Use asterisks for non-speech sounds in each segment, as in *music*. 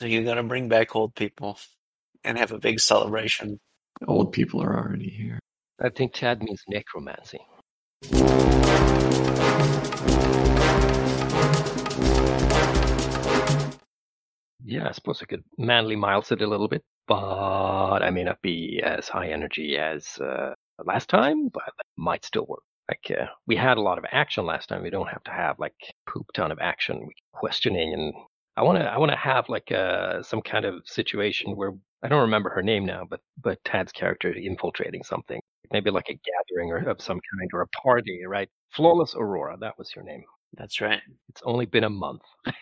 So you're gonna bring back old people and have a big celebration. Old people are already here. I think Tad means necromancy. Yeah, I suppose I could manly miles it a little bit, but I may not be as high energy as uh, last time, but that might still work. Like uh, we had a lot of action last time. We don't have to have like poop ton of action, We questioning, and I want to I want to have like uh, some kind of situation where I don't remember her name now, but but Tad's character infiltrating something, maybe like a gathering or of some kind or a party, right? Flawless Aurora, that was your name. That's right. It's only been a month. *laughs*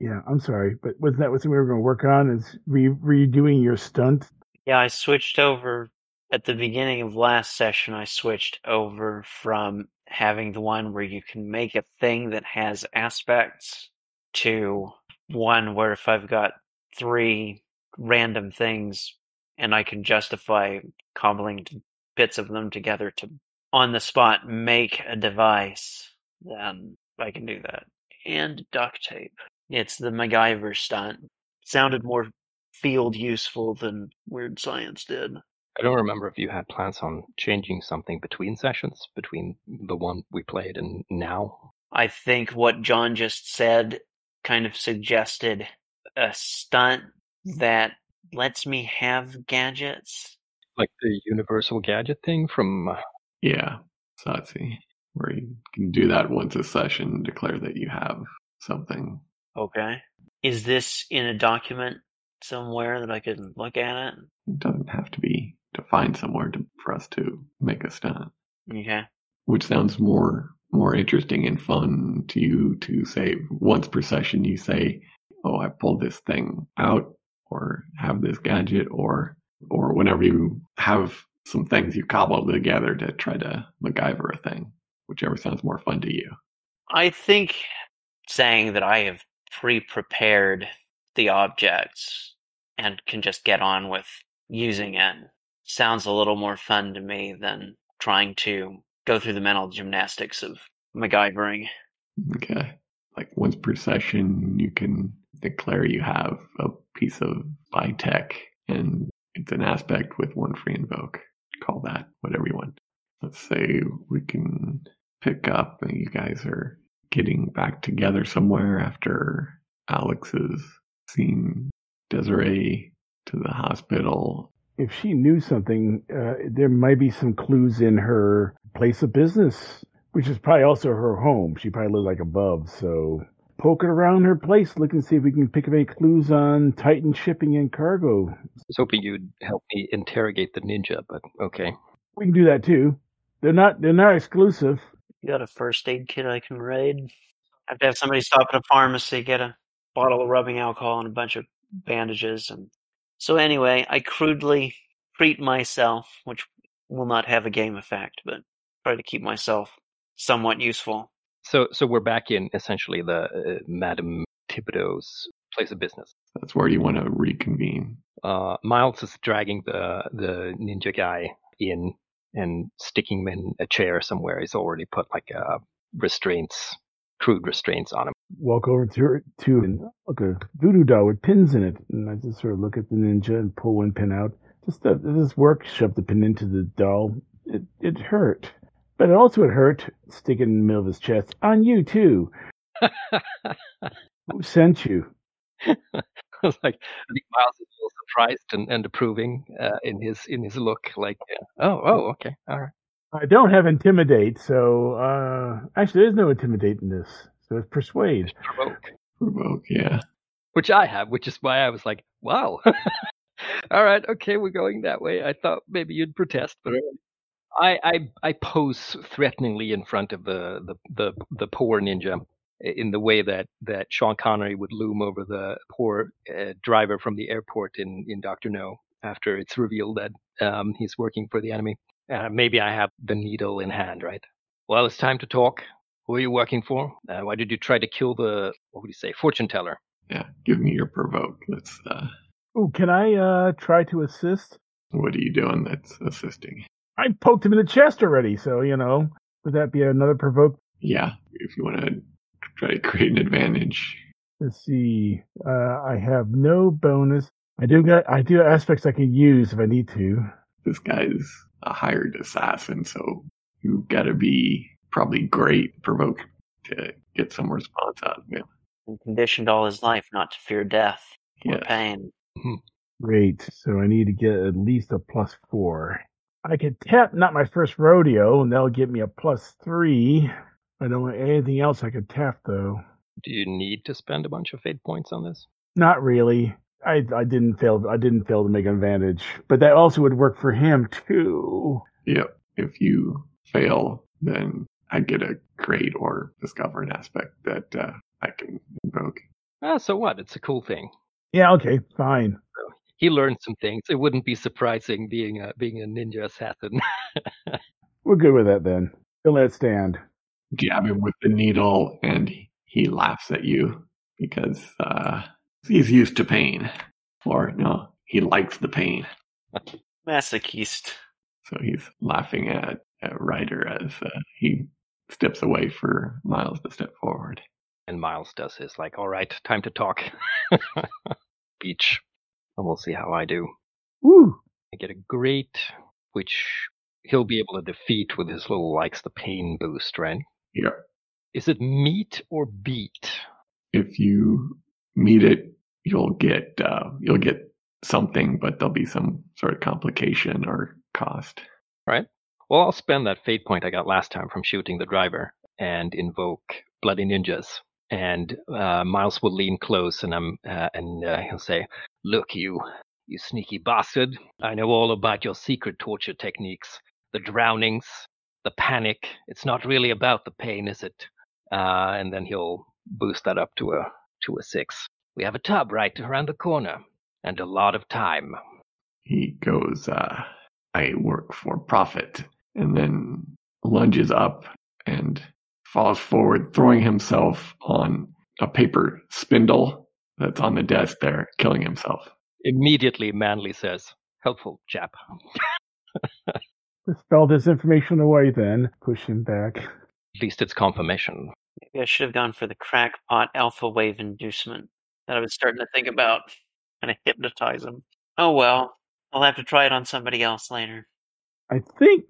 Yeah, I'm sorry, but wasn't that what we were going to work on? Is re- redoing your stunt? Yeah, I switched over at the beginning of last session. I switched over from having the one where you can make a thing that has aspects to one where if I've got three random things and I can justify cobbling bits of them together to on the spot make a device, then I can do that. And duct tape. It's the MacGyver stunt. Sounded more field useful than Weird Science did. I don't remember if you had plans on changing something between sessions, between the one we played and now. I think what John just said kind of suggested a stunt that lets me have gadgets. Like the universal gadget thing from. Uh, Yeah, Satsi, where you can do that once a session, declare that you have something. Okay. Is this in a document somewhere that I could look at it? It doesn't have to be defined somewhere to, for us to make a stunt, Okay. which sounds more more interesting and fun to you to say once per session. You say, "Oh, I pulled this thing out," or "Have this gadget," or or whenever you have some things you cobble together to try to MacGyver a thing, whichever sounds more fun to you. I think saying that I have pre-prepared the objects and can just get on with using it sounds a little more fun to me than trying to go through the mental gymnastics of MacGyvering. Okay. Like once per session, you can declare you have a piece of spy tech and it's an aspect with one free invoke. Call that whatever you want. Let's say we can pick up and you guys are getting back together somewhere after Alex has seen Desiree to the hospital. If she knew something, uh, there might be some clues in her place of business, which is probably also her home. She probably lived like above, so poking around her place, looking to see if we can pick up any clues on Titan shipping and cargo. I was hoping you'd help me interrogate the ninja, but okay. We can do that too. They're not they're not exclusive. You got a first aid kit I can raid? I have to have somebody stop at a pharmacy, get a bottle of rubbing alcohol and a bunch of bandages. And so anyway, I crudely treat myself, which will not have a game effect, but try to keep myself somewhat useful. So, so we're back in essentially the uh, Madame Thibodeau's place of business. That's where you want to reconvene. Uh, Miles is dragging the the ninja guy in and sticking him in a chair somewhere. He's already put like uh, restraints, crude restraints on him. Walk over to her to and look a voodoo doll with pins in it, and I just sort of look at the ninja and pull one pin out. Just uh, does this work? Shove the pin into the doll. It it hurt, but it also would hurt. sticking it in the middle of his chest. On you too. *laughs* Who sent you? I was *laughs* like, I think Miles is a little surprised and, and approving uh, in his in his look. Like, uh, oh, oh, okay, all right. I don't have intimidate, so uh, actually, there's no intimidate in this. So it's persuade. Provoke, Provoke, yeah. which I have, which is why I was like, wow. *laughs* all right, okay, we're going that way. I thought maybe you'd protest, but I I, I pose threateningly in front of the the the, the poor ninja in the way that, that Sean Connery would loom over the poor uh, driver from the airport in, in Doctor No after it's revealed that um, he's working for the enemy. Uh, maybe I have the needle in hand, right? Well, it's time to talk. Who are you working for? Uh, why did you try to kill the what would you say fortune teller? Yeah. Give me your provoke. Let's uh Oh, can I uh, try to assist? what are you doing that's assisting? I poked him in the chest already, so you know, would that be another provoke? Yeah. If you want to try to create an advantage. Let's see. Uh, I have no bonus. I do got. I do have aspects I can use if I need to. This guy's a hired assassin, so you've got to be probably great provoke to get some response out of him. And conditioned all his life not to fear death or Yes. pain. Hmm. Great. So I need to get at least a plus four. I could tap not my first rodeo, and that'll give me a plus three. I don't want anything else I could tap though. Do you need to spend a bunch of fate points on this? Not really. I I didn't fail. I didn't fail to make an advantage, but that also would work for him too. Yep. If you fail, then I get a great or discover an aspect that uh, I can invoke. Ah, so what? It's a cool thing. Yeah. Okay. Fine. He learned some things. It wouldn't be surprising being a being a ninja assassin. *laughs* We're good with that then. Don't let it stand. Jab him with the needle, and he laughs at you because uh, he's used to pain. Or, no, he likes the pain. Masochist. So he's laughing at, at Ryder as uh, he steps away for Miles to step forward. and Miles does his like, all right, time to talk. *laughs* Beach. And we'll see how I do. Woo. I get a great, which he'll be able to defeat with his little likes the pain boost, right? Yeah. Is it meet or beat? If you meet it, you'll get uh, you'll get something, but there'll be some sort of complication or cost. Right. Well, I'll spend that fate point I got last time from shooting the driver and invoke bloody ninjas. And uh, Miles will lean close, and I'm uh, and uh, he'll say, "Look, you, you sneaky bastard! I know all about your secret torture techniques, the drownings, the panic. It's not really about the pain, is it?" Uh, and then he'll boost that up to a to a six. We have a tub right around the corner, and a lot of time. He goes, uh, "I work for Prophet," and then lunges up and falls forward, throwing himself on a paper spindle that's on the desk there, killing himself. Immediately, Manly says, "Helpful chap." Dispel this information away then. Push him back. At least it's confirmation. Maybe I should have gone for the crackpot alpha wave inducement that I was starting to think about. Kind of hypnotize him. Oh well, I'll have to try it on somebody else later. I think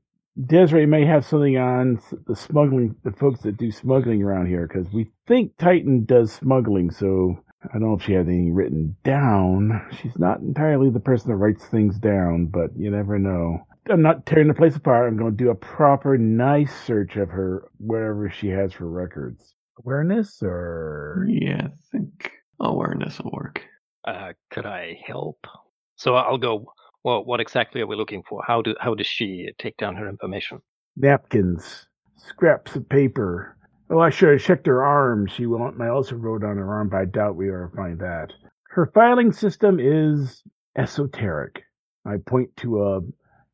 Desiree may have something on the smuggling, the folks that do smuggling around here, because we think Titan does smuggling. So I don't know if she had anything written down. She's not entirely the person that writes things down, but you never know. I'm not tearing the place apart. I'm going to do a proper, nice search of her wherever she has her records. Awareness or Yeah, I think awareness will work. Uh, could I help? So I'll go. Well, what exactly are we looking for? How do how does she take down her information? napkins, scraps of paper. Oh, I should have checked her arm. She will, I also wrote on her arm, but I doubt we ever find that. Her filing system is esoteric. I point to a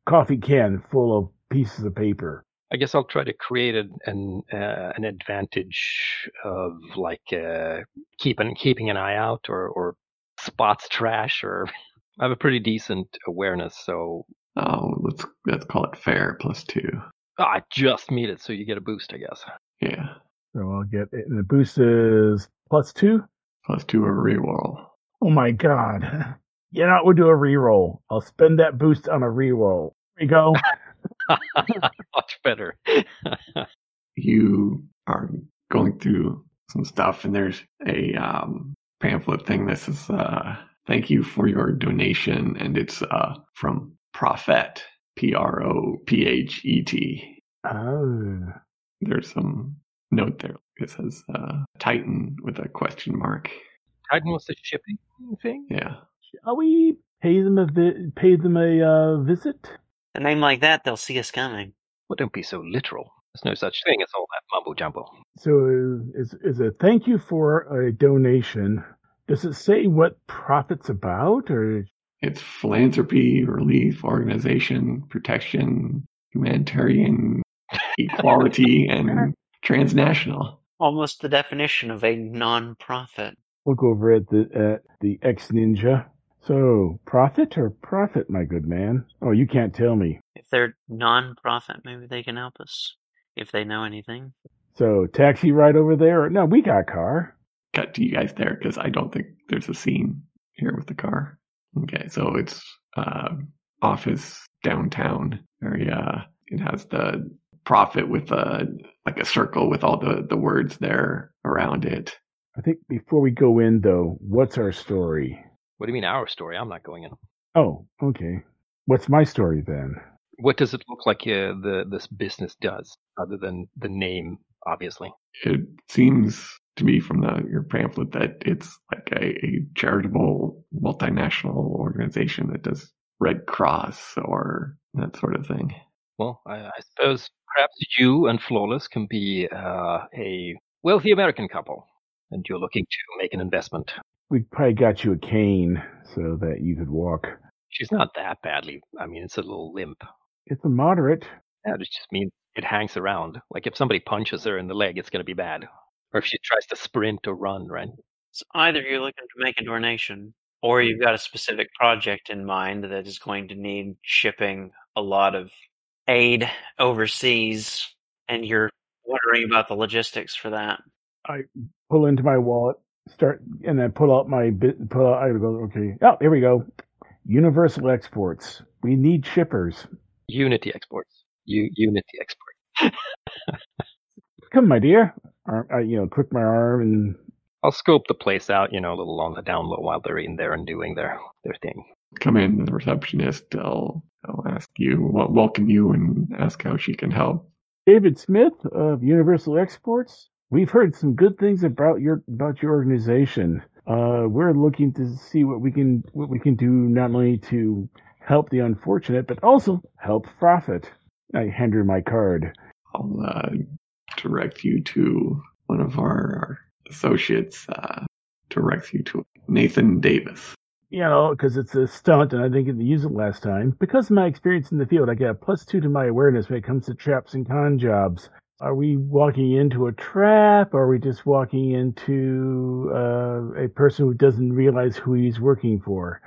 coffee can full of pieces of paper. I guess I'll try to create an an, uh, an advantage of like uh, keeping keeping an eye out or or spots trash or *laughs* I have a pretty decent awareness, so Oh, let's let's call it fair plus two. I just meet it, so you get a boost, I guess. Yeah, So I'll get it. And the boost is plus two. plus two a reroll. Oh my god. *laughs* You know, we'll do a reroll. I'll spend that boost on a reroll. There you go. *laughs* Much better. *laughs* You are going through some stuff, and there's a um, pamphlet thing. This is uh, thank you for your donation, and it's uh, from Prophet, P R O P H E T. oh. There's some note there. It says uh, Titan with a question mark. Titan was the shipping thing. Yeah. Shall we pay them a vi- pay them a uh, visit? A name like that, they'll see us coming. Well, don't be so literal. There's no such thing as all that mumbo jumbo. So is is a thank you for a donation. Does it say what Prophet's about, or It's philanthropy, relief, organization, protection, humanitarian, *laughs* equality, and transnational. Almost the definition of a non-profit. look over at the at the ex ninja? So profit or profit, my good man? Oh, you can't tell me. If they're non-Prophet, maybe they can help us. If they know anything. So taxi ride over there? No, we got car. cut to you guys there because I don't think there's a scene here with the car. Okay, so it's uh, office downtown area. It has the profit with a like a circle with all the the words there around it. I think before we go in, though, what's our story? What do you mean our story? I'm not going in. Oh, okay. What's my story then? What does it look like uh, the this business does, other than the name, obviously? It seems to me from the your pamphlet that it's like a, a charitable multinational organization that does Red Cross or that sort of thing. Well, I, I suppose perhaps you and Flawless can be uh, a wealthy American couple, and you're looking to make an investment. We probably got you a cane so that you could walk. She's not that badly. I mean, it's a little limp. It's a moderate. Yeah, it just means it hangs around. Like if somebody punches her in the leg, it's going to be bad. Or if she tries to sprint or run, right? So either you're looking to make a donation, or hmm. you've got a specific project in mind that is going to need shipping a lot of aid overseas, and you're wondering about the logistics for that. I pull into my wallet, start, and then pull out my bit. Pull out. I go. Okay. Oh, here we go. Universal exports. We need shippers. Unity exports. U- Unity export. Come, my dear. Arm, I, you know, click my arm and I'll scope the place out, you know, a little on the down low while they're in there and doing their their thing. Come in, the receptionist. I'll I'll ask you, welcome you, and ask how she can help. David Smith of Universal Exports. We've heard some good things about your about your organization. Uh, we're looking to see what we can what we can do not only to help the unfortunate, but also help profit. I hand her my card. I'll uh, direct you to one of our, associates. Uh, directs you to Nathan Davis. You know, because it's a stunt, and I didn't use it last time. Because of my experience in the field, I get a plus two to my awareness when it comes to traps and con jobs. Are we walking into a trap? Or are we just walking into uh, a person who doesn't realize who he's working for?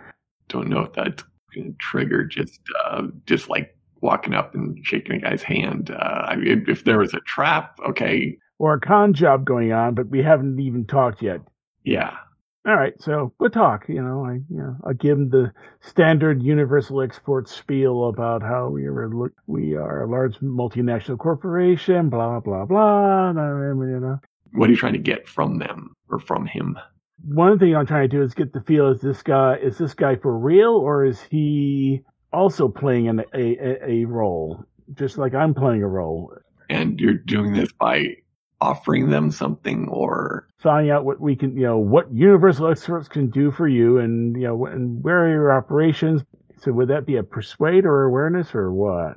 Don't know if that's going to trigger just uh, just like walking up and shaking a guy's hand. Uh, I mean, if there was a trap, okay, Or a con job going on, but we haven't even talked yet. yeah, All right, so we'll talk. You know, I you know I give him the standard Universal Export spiel about how we are look we are a large multinational corporation, blah blah blah. uh, You know, what are you trying to get from them or from him? one thing I'm trying to do is get the feel: is this guy is this guy for real, or is he also playing an, a, a a role, just like I'm playing a role? And you're doing this by offering them something or Finding out what we can, you know, what Universal Exports can do for you, and you know, and where are your operations. So would that be a persuade or awareness or what?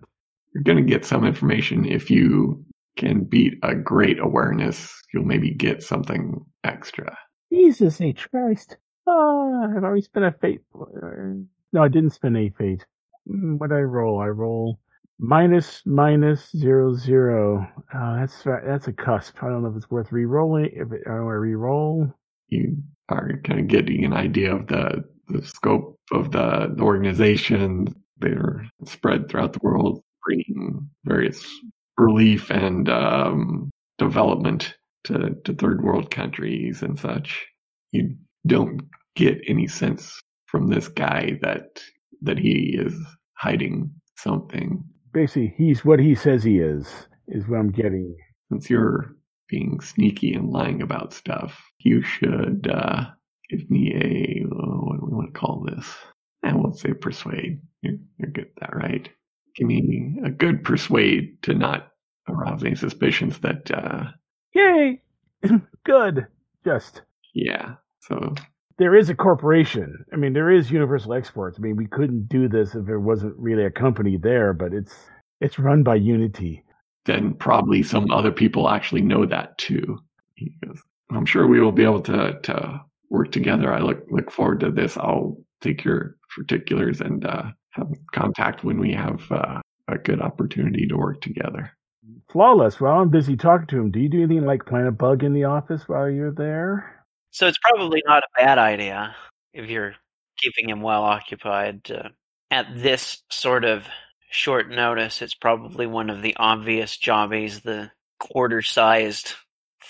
you're going to get some information if you can beat a great awareness you'll maybe get something extra Jesus H. Christ. Ah, I've already spent a fate. No, I didn't spend a fate. Mm, What I roll? I roll minus minus zero zero. Oh, that's. That's a cusp. I don't know if it's worth re-rolling. If it, want to re-roll. you are kind of getting an idea of the, the scope of the, the organization they're spread throughout the world bringing various relief and um, development to, to third world countries and such you don't get any sense from this guy that that he is hiding something Basically, he's what he says he is. Is what I'm getting. since you're being sneaky and lying about stuff, you should uh, give me a uh, what do we want to call this? I won't say persuade. You're, you're good at that, right? Give me a good persuade to not arouse any suspicions that, uh, Yay! *clears throat* Good. Just yeah. So there is a corporation. I mean, there is Universal Exports. I mean, we couldn't do this if there wasn't really a company there, but it's it's run by Unity. then probably some other people actually know that too. He goes, I'm sure we will be able to to work together. I look look forward to this. I'll take your particulars and uh, have contact when we have uh, a good opportunity to work together. Flawless. While I'm busy talking to him, do you do anything like plant a bug in the office while you're there? So it's probably not a bad idea if you're keeping him well occupied. Uh, at this sort of short notice, it's probably one of the obvious jobbies, the quarter sized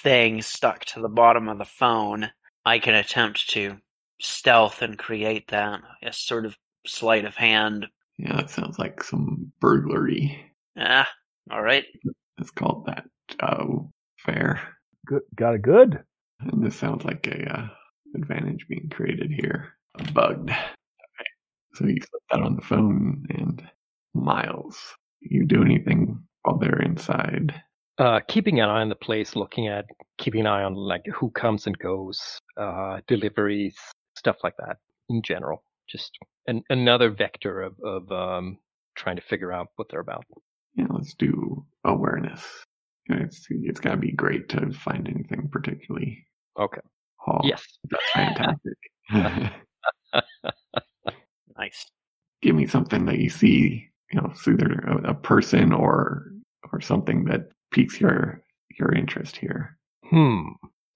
thing stuck to the bottom of the phone, I can attempt to stealth and create that a sort of sleight of hand. Yeah, that sounds like some burglary. Ah, all right. It's called that. Oh, fair. Good, got it good. And *laughs* this sounds like a uh, advantage being created here. Bugged. Okay. So you flip that on the phone, and Miles, you do anything while they're inside? Uh, keeping an eye on the place, looking at, keeping an eye on like who comes and goes, uh, deliveries, stuff like that in general. Just an, another vector of, of um, trying to figure out what they're about. Yeah, let's do awareness. It's it's got to be great to find anything particularly. Okay. Oh, Yes. that's fantastic. *laughs* Nice. Give me something that you see, you know, it's either a, a person or or something that piques your your interest here. Hmm.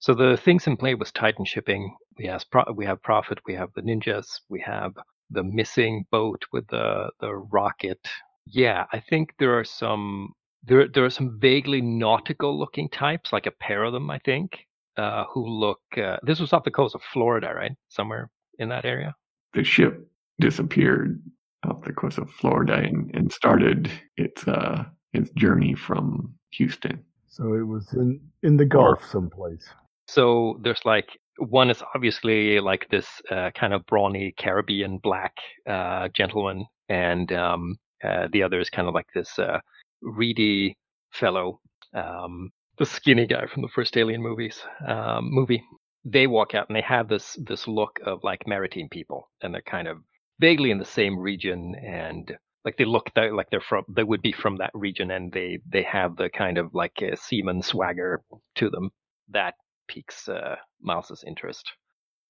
So the things in play was Titan shipping. We have pro- we have Prophet. We have the ninjas. We have the missing boat with the the rocket. Yeah, I think there are some there there are some vaguely nautical looking types, like a pair of them, I think, uh, who look. Uh, this was off the coast of Florida, right? Somewhere in that area. The ship disappeared off the coast of Florida and, and started its uh its journey from Houston. So it was in in the Gulf someplace. So there's like one is obviously like this uh, kind of brawny Caribbean black uh, gentleman, and um, uh, the other is kind of like this uh, reedy fellow, um, the skinny guy from the first Alien movies um, movie. They walk out and they have this this look of like maritime people, and they're kind of vaguely in the same region and like they look like they're from they would be from that region and they they have the kind of like a seaman swagger to them that piques uh, Miles's interest.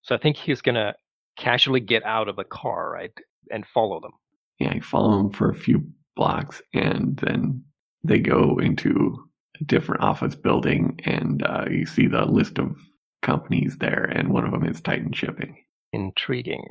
So I think he's gonna casually get out of the car, right, and follow them. Yeah, you follow them for a few blocks, and then they go into a different office building, and uh, you see the list of companies there, and one of them is Titan Shipping. Intriguing.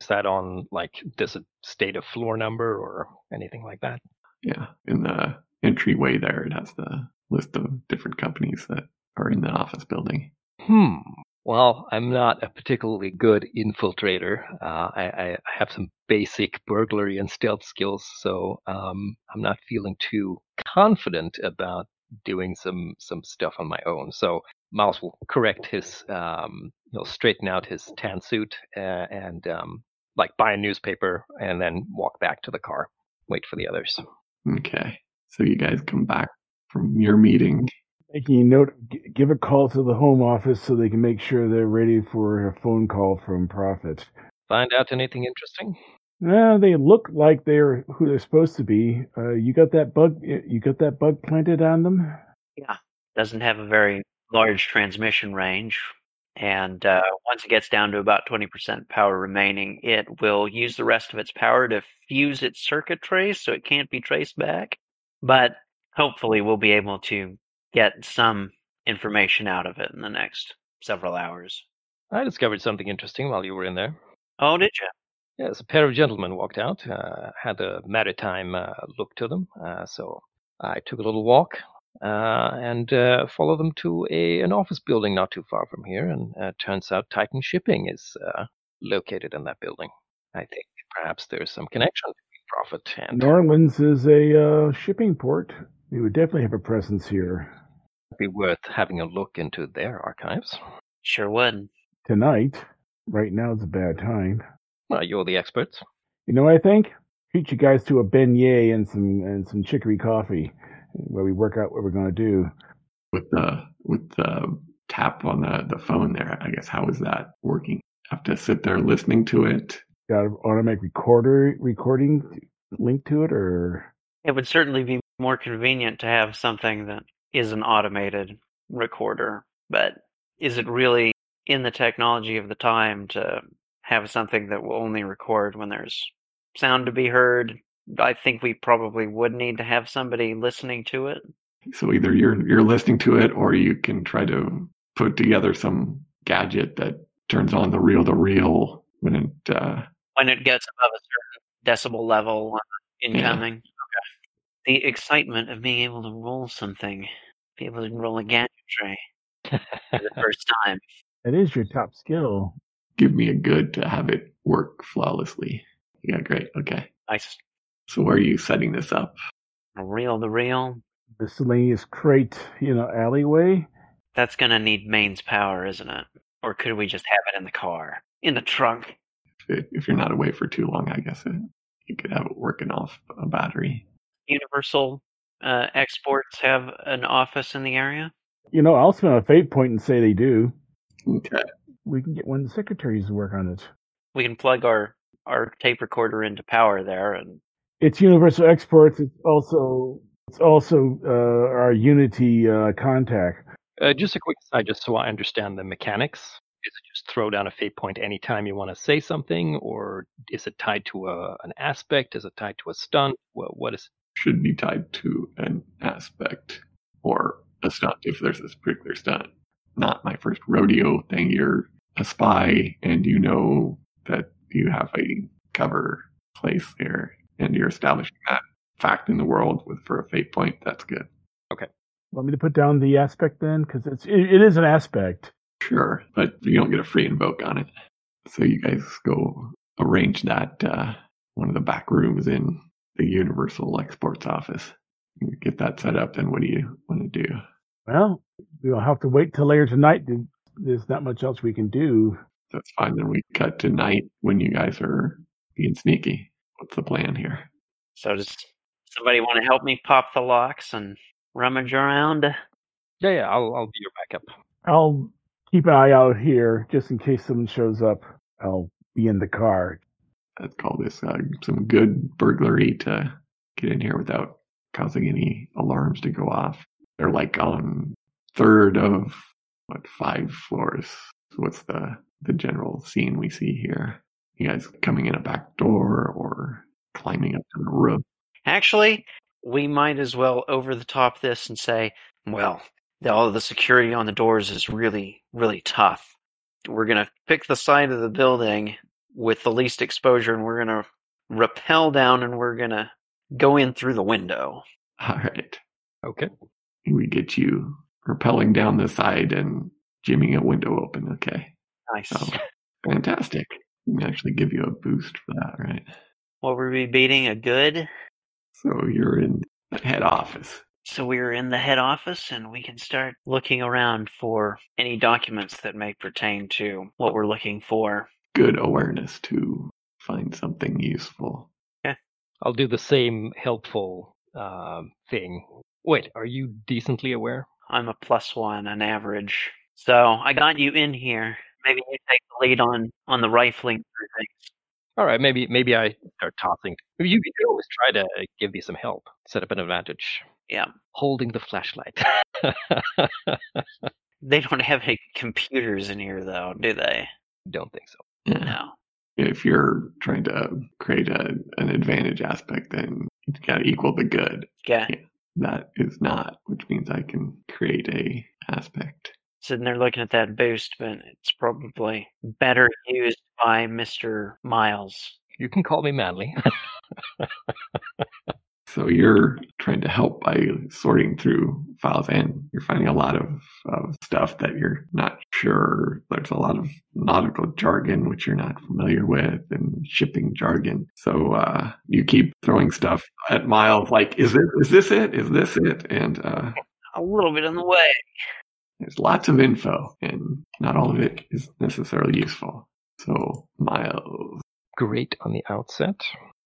Is that on like does it state a floor number or anything like that? Yeah, in the entryway there, it has the list of different companies that are in the office building. Hmm. Well, I'm not a particularly good infiltrator. Uh, I, I have some basic burglary and stealth skills, so um, I'm not feeling too confident about doing some some stuff on my own. So Miles will correct his, um, he'll straighten out his tan suit uh, and um, like buy a newspaper and then walk back to the car, wait for the others. Okay, so you guys come back from your meeting. Making a note, give a call to the home office so they can make sure they're ready for a phone call from Prophet. Find out anything interesting? Uh, they look like they're who they're supposed to be. Uh, you got that bug? You got that bug planted on them? Yeah, doesn't have a very large transmission range. And uh, once it gets down to about 20% power remaining, it will use the rest of its power to fuse its circuit trace so it can't be traced back. But hopefully, we'll be able to get some information out of it in the next several hours. I discovered something interesting while you were in there. Oh, did you? Yes, a pair of gentlemen walked out, uh, had a maritime uh, look to them. Uh, so I took a little walk uh, and uh, followed them to a an office building not too far from here. And uh, turns out Titan Shipping is uh, located in that building. I think perhaps there's some connection between Prophet and New Orleans is a uh, shipping port. They would definitely have a presence here be worth having a look into their archives. Sure would. tonight. Right now is a bad time. Well, you're the experts. You know what I think? Treat you guys to a beignet and some and some chicory coffee, where we work out what we're going to do. with the with the tap on the the phone there. I guess how is that working? I Have to sit there listening to it. Got an automatic recorder recording link to it, or It would certainly be more convenient to have something that is an automated recorder, but is it really in the technology of the time to have something that will only record when there's sound to be heard? I think we probably would need to have somebody listening to it. So either you're you're listening to it, or you can try to put together some gadget that turns on the reel to reel when it. Uh, when it gets above a certain decibel level uh, incoming. Okay. The excitement of being able to roll something, be able to roll a gadgetry. for the *laughs* first time. That is your top skill. Give me a good to have it work flawlessly. Yeah, great. Okay. Nice. So where are you setting this up? Reel the reel. Miscellaneous crate, you know, alleyway. That's gonna need mains power, isn't it? Or could we just have it in the car, in the trunk? If, it, if you're not away for too long, I guess it, you could have it working off a battery. Universal uh, Exports have an office in the area. You know, I'll spend a fate point and say they do. Okay. We can get one of the secretaries to work on it. We can plug our our tape recorder into power there, and It's Universal Exports. It's also it's also uh, our Unity uh, contact. Uh, just a quick side, just so I understand the mechanics. Is it just throw down a fate point anytime you want to say something, or is it tied to a, an aspect? Is it tied to a stunt? What, what is? Should be tied to an aspect or a stunt if there's this particular stunt. Not my first rodeo thing. You're a spy and you know that you have a cover place there and you're establishing that fact in the world with for a fate point. That's good. Okay. Want me to put down the aspect then? Because it's it, it is an aspect. Sure, but you don't get a free invoke on it. So you guys go arrange that uh, one of the back rooms in the Universal Exports office. You get that set up. Then what do you want to do? Well, we'll have to wait till later tonight. There's not much else we can do. That's fine. Then we cut tonight when you guys are being sneaky. What's the plan here? so does somebody want to help me pop the locks and rummage around? Yeah, yeah. I'll I'll be your backup. I'll keep an eye out here just in case someone shows up. I'll be in the car. Let's call this uh, some good burglary to get in here without causing any alarms to go off. They're like on third of what five floors. So what's the the general scene we see here? You guys coming in a back door or climbing up to the roof? Actually, we might as well over the top this and say, well, the, all the security on the doors is really, really tough. We're gonna pick the side of the building with the least exposure, and we're gonna rappel down, and we're gonna go in through the window. *laughs* All right. Okay. We get you rappelling down the side and jimmying a window open. Okay. Nice. So fantastic. We can actually give you a boost for that, right? What were we beating? A good? So you're in the head office. So we are in the head office, and we can start looking around for any documents that may pertain to what we're looking for. Good awareness to find something useful. Yeah. I'll do the same helpful um, thing. Wait, are you decently aware? I'm a plus one, an average. So I got you in here. Maybe you take the lead on on the rifling things. All right, maybe maybe I start tossing. Maybe you, you could always try to give me some help, set up an advantage. Yeah. Holding the flashlight. *laughs* They don't have any computers in here, though, do they? Don't think so. Yeah. No. If you're trying to create a, an advantage aspect, then you got to equal the good. Yeah. That is not, which means I can create a aspect. Sitting there looking at that boost, but it's probably better used by Mr. Miles. You can call me Manly. *laughs* So you're trying to help by sorting through files and you're finding a lot of, of stuff that you're not sure. There's a lot of nautical jargon, which you're not familiar with and shipping jargon. So, uh, you keep throwing stuff at Miles like, is this is this it? Is this it? And, uh, A little bit in the way. there's lots of info and not all of it is necessarily useful. So Miles, Great on the outset.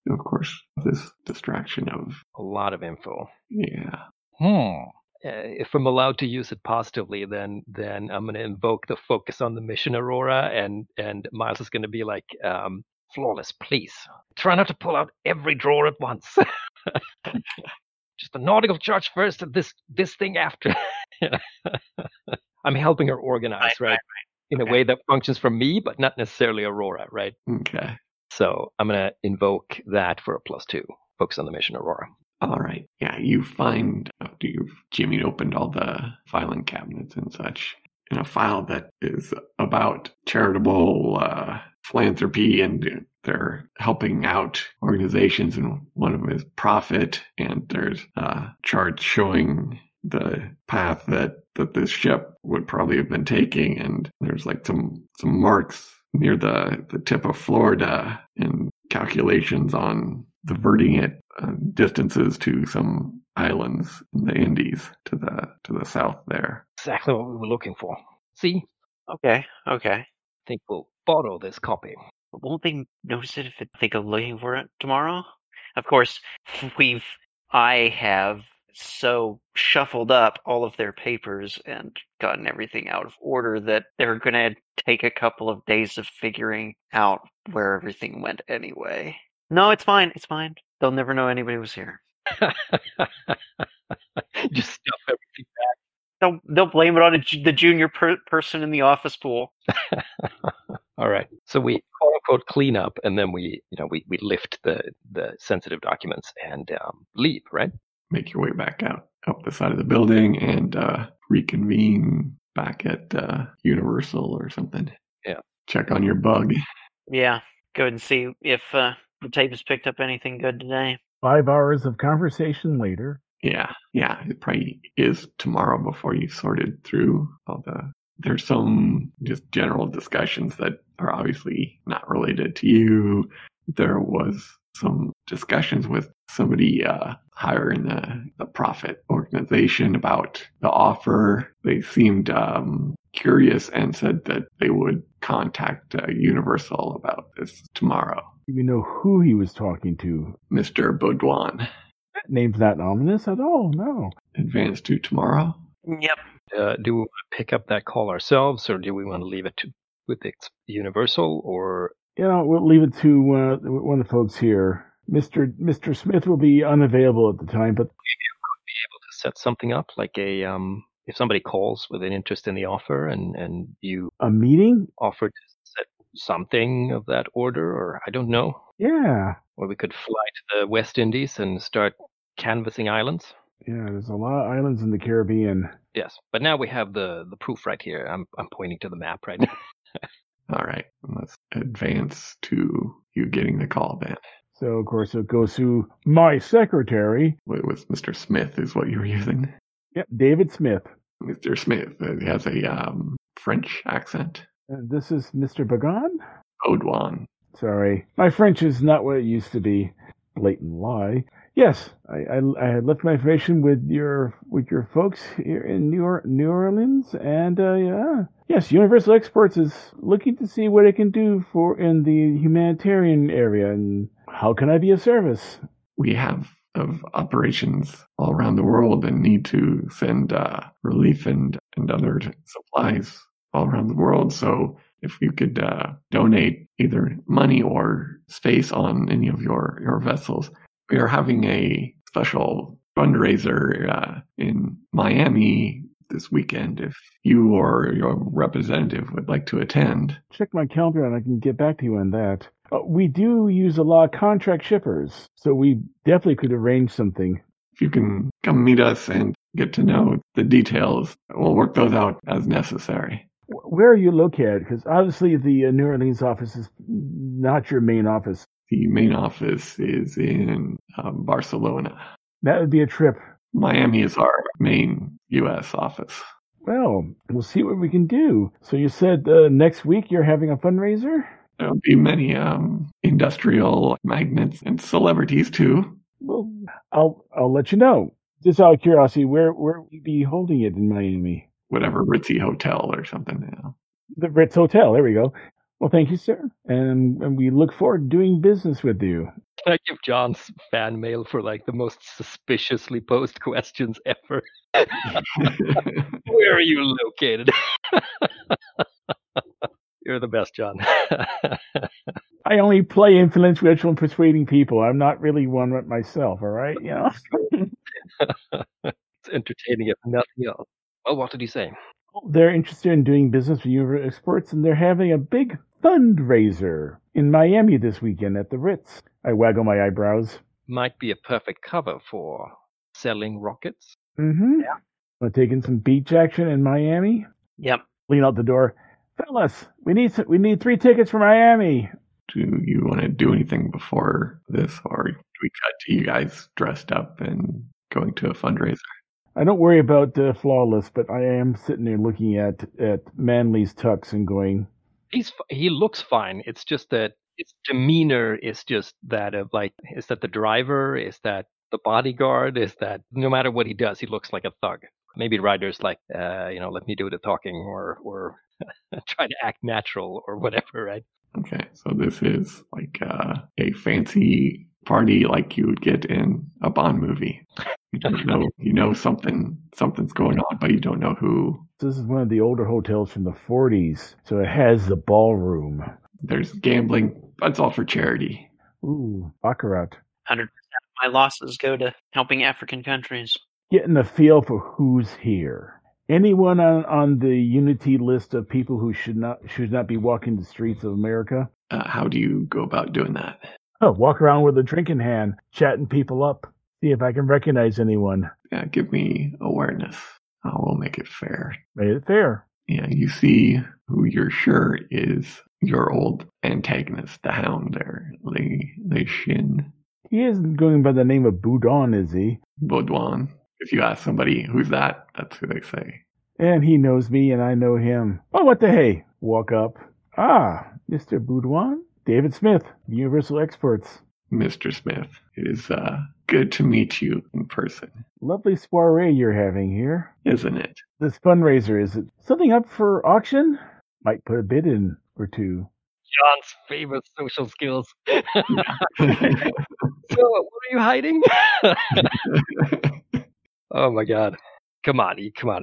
of course, this distraction of, A lot of info. yeah, Hmm. Uh, if I'm allowed to use it positively, then then I'm going to invoke the focus on the mission, Aurora, and and Miles is going to be like, um, flawless, please. Try not to pull out every drawer at once. *laughs* Just the nautical charge first, and this this thing after. *laughs* I'm helping her organize, Right, right? In Okay. a way that functions for me, but not necessarily Aurora, right? okay. So I'm going to invoke that for a plus two. Focus on the mission, Aurora. All right. Yeah, you find after you've Jimmy opened all the filing cabinets and such, in a file that is about charitable uh, philanthropy and they're helping out organizations, and one of them is Prophet, and there's a chart showing the path that that this ship would probably have been taking, and there's like some some marks near the the tip of Florida and calculations on diverting it uh, distances to some islands in the Indies to the to the south there. Exactly what we were looking for. See, Okay, okay. I think we'll borrow this copy. But won't they notice it if they think of looking for it tomorrow? Of course, we've I have so shuffled up all of their papers and gotten everything out of order that they're gonna take a couple of days of figuring out where everything went anyway. No, it's fine. It's fine. They'll never know anybody was here. *laughs* Just stuff everything back. They'll they'll blame it on a the junior per- person in the office pool. *laughs* All right. So we quote unquote clean up, and then we, you know, we, we lift the the sensitive documents and um, leave. Right. Make your way back out up the side of the building and uh, reconvene back at uh, Universal or something. Yeah. Check on your bug. Yeah, go ahead and see if uh, the tape has picked up anything good today. Five hours of conversation later. Yeah, yeah, it probably is tomorrow before you've sorted through all the. There's some just general discussions that are obviously not related to you. There was some discussions with somebody uh, higher in the, the Prophet organization about the offer. They seemed um, curious and said that they would contact uh, Universal about this tomorrow. Do we know who he was talking to? Mr. Baudouin. That name's not ominous at all. No. Advance to tomorrow. Yep. Uh, do we want to pick up that call ourselves, or do we want to leave it to with ex- Universal, or You know, we'll leave it to uh, one of the folks here. Mister Mister Smith will be unavailable at the time, but could be able to set something up, like a um, if somebody calls with an interest in the offer, and and you a meeting? offer to set something of that order, or I don't know, Yeah, or we could fly to the West Indies and start canvassing islands. yeah. There's a lot of islands in the Caribbean. Yes, but now we have the the proof right here. I'm I'm pointing to the map right now. *laughs* All right, let's advance to you getting the call then. So of course it goes to my secretary. It was Mr. Smith is what you were using. Yep, David Smith. Mr. Smith he has a um, French accent. And this is Mister Bagan. Baudouin. Sorry, my French is not what it used to be. Blatant lie. Yes, I, I, I left my information with your with your folks here in New, or- New Orleans, and uh, yeah, yes, Universal Exports is looking to see what it can do for in the humanitarian area, and how can I be of service? We have of operations all around the world and need to send uh, relief and, and other supplies all around the world. So if you could uh, donate either money or space on any of your, your vessels, we are having a special fundraiser uh, in Miami this weekend. If you or your representative would like to attend, Check my calendar, and I can get back to you on that. Uh, we do use a lot of contract shippers, so we definitely could arrange something. if you can come meet us and get to know the details, we'll work those out as necessary. Wh- Where are you located? Because obviously the uh, New Orleans office is not your main office. The main office is in um, Barcelona. That would be a trip. Miami is our main U.S. office. Well, we'll see what we can do. So you said uh, next week you're having a fundraiser? There'll be many um, industrial magnates and celebrities too. Well, I'll I'll let you know. Just out of curiosity, where where will you be holding it in Miami? Whatever Ritzy Hotel or something. You know. The Ritz Hotel. There we go. Well, thank you, sir, and, and we look forward to doing business with you. Can I give John's fan mail for like the most suspiciously posed *laughs* questions ever? Where are you located? *laughs* You're the best, John. *laughs* I only play influence, influential and persuading people. I'm not really one myself. All right, you know. it's entertaining if nothing else. Well, what did he say? they're interested in doing business with Universal Exports, and they're having a big fundraiser in Miami this weekend at the Ritz. I waggle my eyebrows. Might be a perfect cover for selling rockets. Mm-hmm. Yeah. Want to take in some beach action in Miami? Yep. Lean out the door, fellas. We need we need three tickets for Miami. do you want to do anything before this, or do we cut to you guys dressed up and going to a fundraiser? I don't worry about uh, flawless, but I am sitting there looking at at Manly's tux and going, He's he looks fine. It's just that his demeanor is just that of like, is that the driver? Is that the bodyguard? Is that no matter what he does, he looks like a thug. Maybe Ryder's like, uh, you know, let me do the talking or or *laughs* try to act natural or whatever, right? Okay, so this is like uh, a fancy party like you would get in a Bond movie. *laughs* You don't know, you know something, something's going on, but you don't know who. "This is one of the older hotels from the '40s, so it has the ballroom." There's gambling, That's all for charity. Ooh, baccarat. Hundred percent of my losses go to helping African countries. Getting a feel for who's here. Anyone on, on the unity list of people who should not should not be walking the streets of America? Uh, how do you go about doing that? Oh, walk around with a drink in hand, chatting people up. See if I can recognize anyone. Yeah, give me awareness. I will make it fair. Made it fair. Yeah, you see who you're sure is your old antagonist, the Hound there, Li Li Shin He isn't going by the name of Boudon, is he? Baudouin. If you ask somebody who's that, that's who they say. And he knows me and I know him. Oh, what the hey? Walk up. Ah, Mr. Boudouin? David Smith, Universal Exports. Mr. Smith, it is uh, good to meet you in person, Lovely soiree you're having here. isn't it? This fundraiser, is it something up for auction? Might put a bid in or two. John's famous social skills. *laughs* *laughs* so, what are you hiding? *laughs* oh my god! Come on, you come on.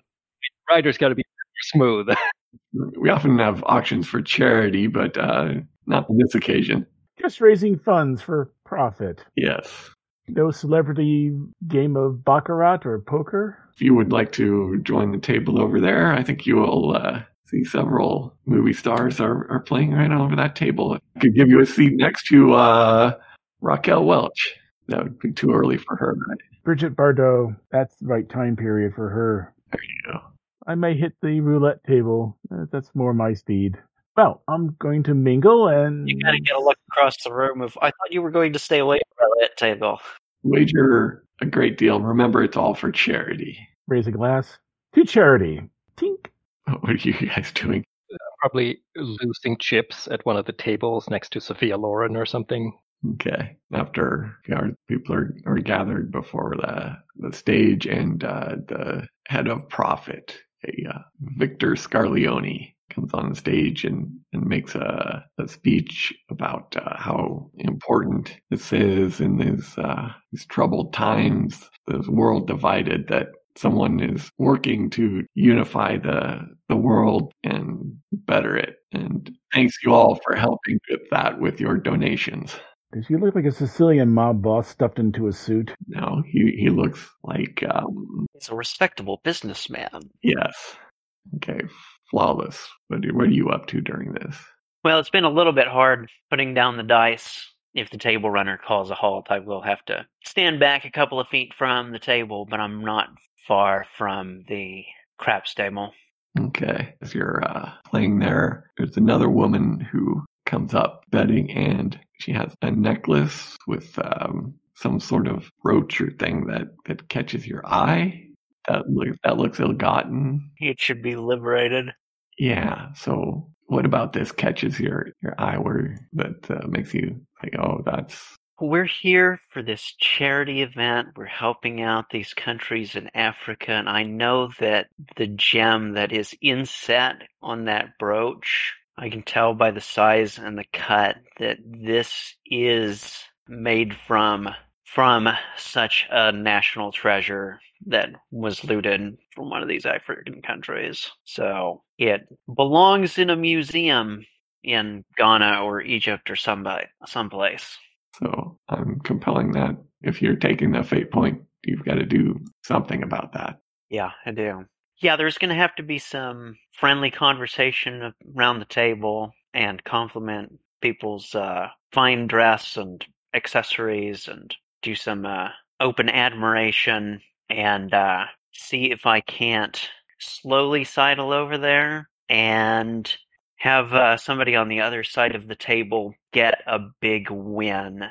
Ryder's got to be smooth. we often have auctions for charity, but uh, not on this occasion. Just raising funds for Prophet. Yes. No celebrity game of baccarat or poker? If you would like to join the table over there, I think you will uh, see several movie stars are, are playing right over that table. I could give you a seat next to uh, Raquel Welch. That would be too early for her. Right? Brigitte Bardot. That's the right time period for her. There you go. I may hit the roulette table. Uh, That's more my speed. Well, I'm going to mingle and You kind of get a look across the room of, I thought you were going to stay away from that table. Wager a great deal. Remember, it's all for charity. raise a glass to charity. Tink. What are you guys doing? Probably losing chips at one of the tables next to Sophia Loren or something. Okay. After our people are, are gathered before the, the stage and uh, the head of Prophet, a uh, Victor Scarlioni, comes on the stage and, and makes a, a speech about uh, how important this is in these, uh, these troubled times, this world divided, that someone is working to unify the the world and better it. And thanks you all for helping with that with your donations. Does he look like a Sicilian mob boss stuffed into a suit? No, he he looks like um He's a respectable businessman. yes. Okay, flawless. What are, what are you up to during this? Well, it's been a little bit hard putting down the dice. If the table runner calls a halt, I will have to stand back a couple of feet from the table, but I'm not far from the craps table. Okay, as you're uh, playing there, there's another woman who comes up betting, and she has a necklace with um, some sort of brooch or thing that that catches your eye. That look, that looks ill-gotten. It should be liberated. Yeah. So, what about this catches your your eye, where that uh, makes you like, oh, that's We're here for this charity event. We're helping out these countries in Africa, and I know that the gem that is inset on that brooch, I can tell by the size and the cut that this is made from from such a national treasure that was looted from one of these African countries. So it belongs in a museum in Ghana or Egypt or somebody someplace. so. I'm compelling that if you're taking the fate point, you've got to do something about that. Yeah, I do. Yeah, there's going to have to be some friendly conversation around the table and compliment people's uh, fine dress and accessories and do some uh, open admiration and uh, see if I can't slowly sidle over there and have uh, somebody on the other side of the table get a big win.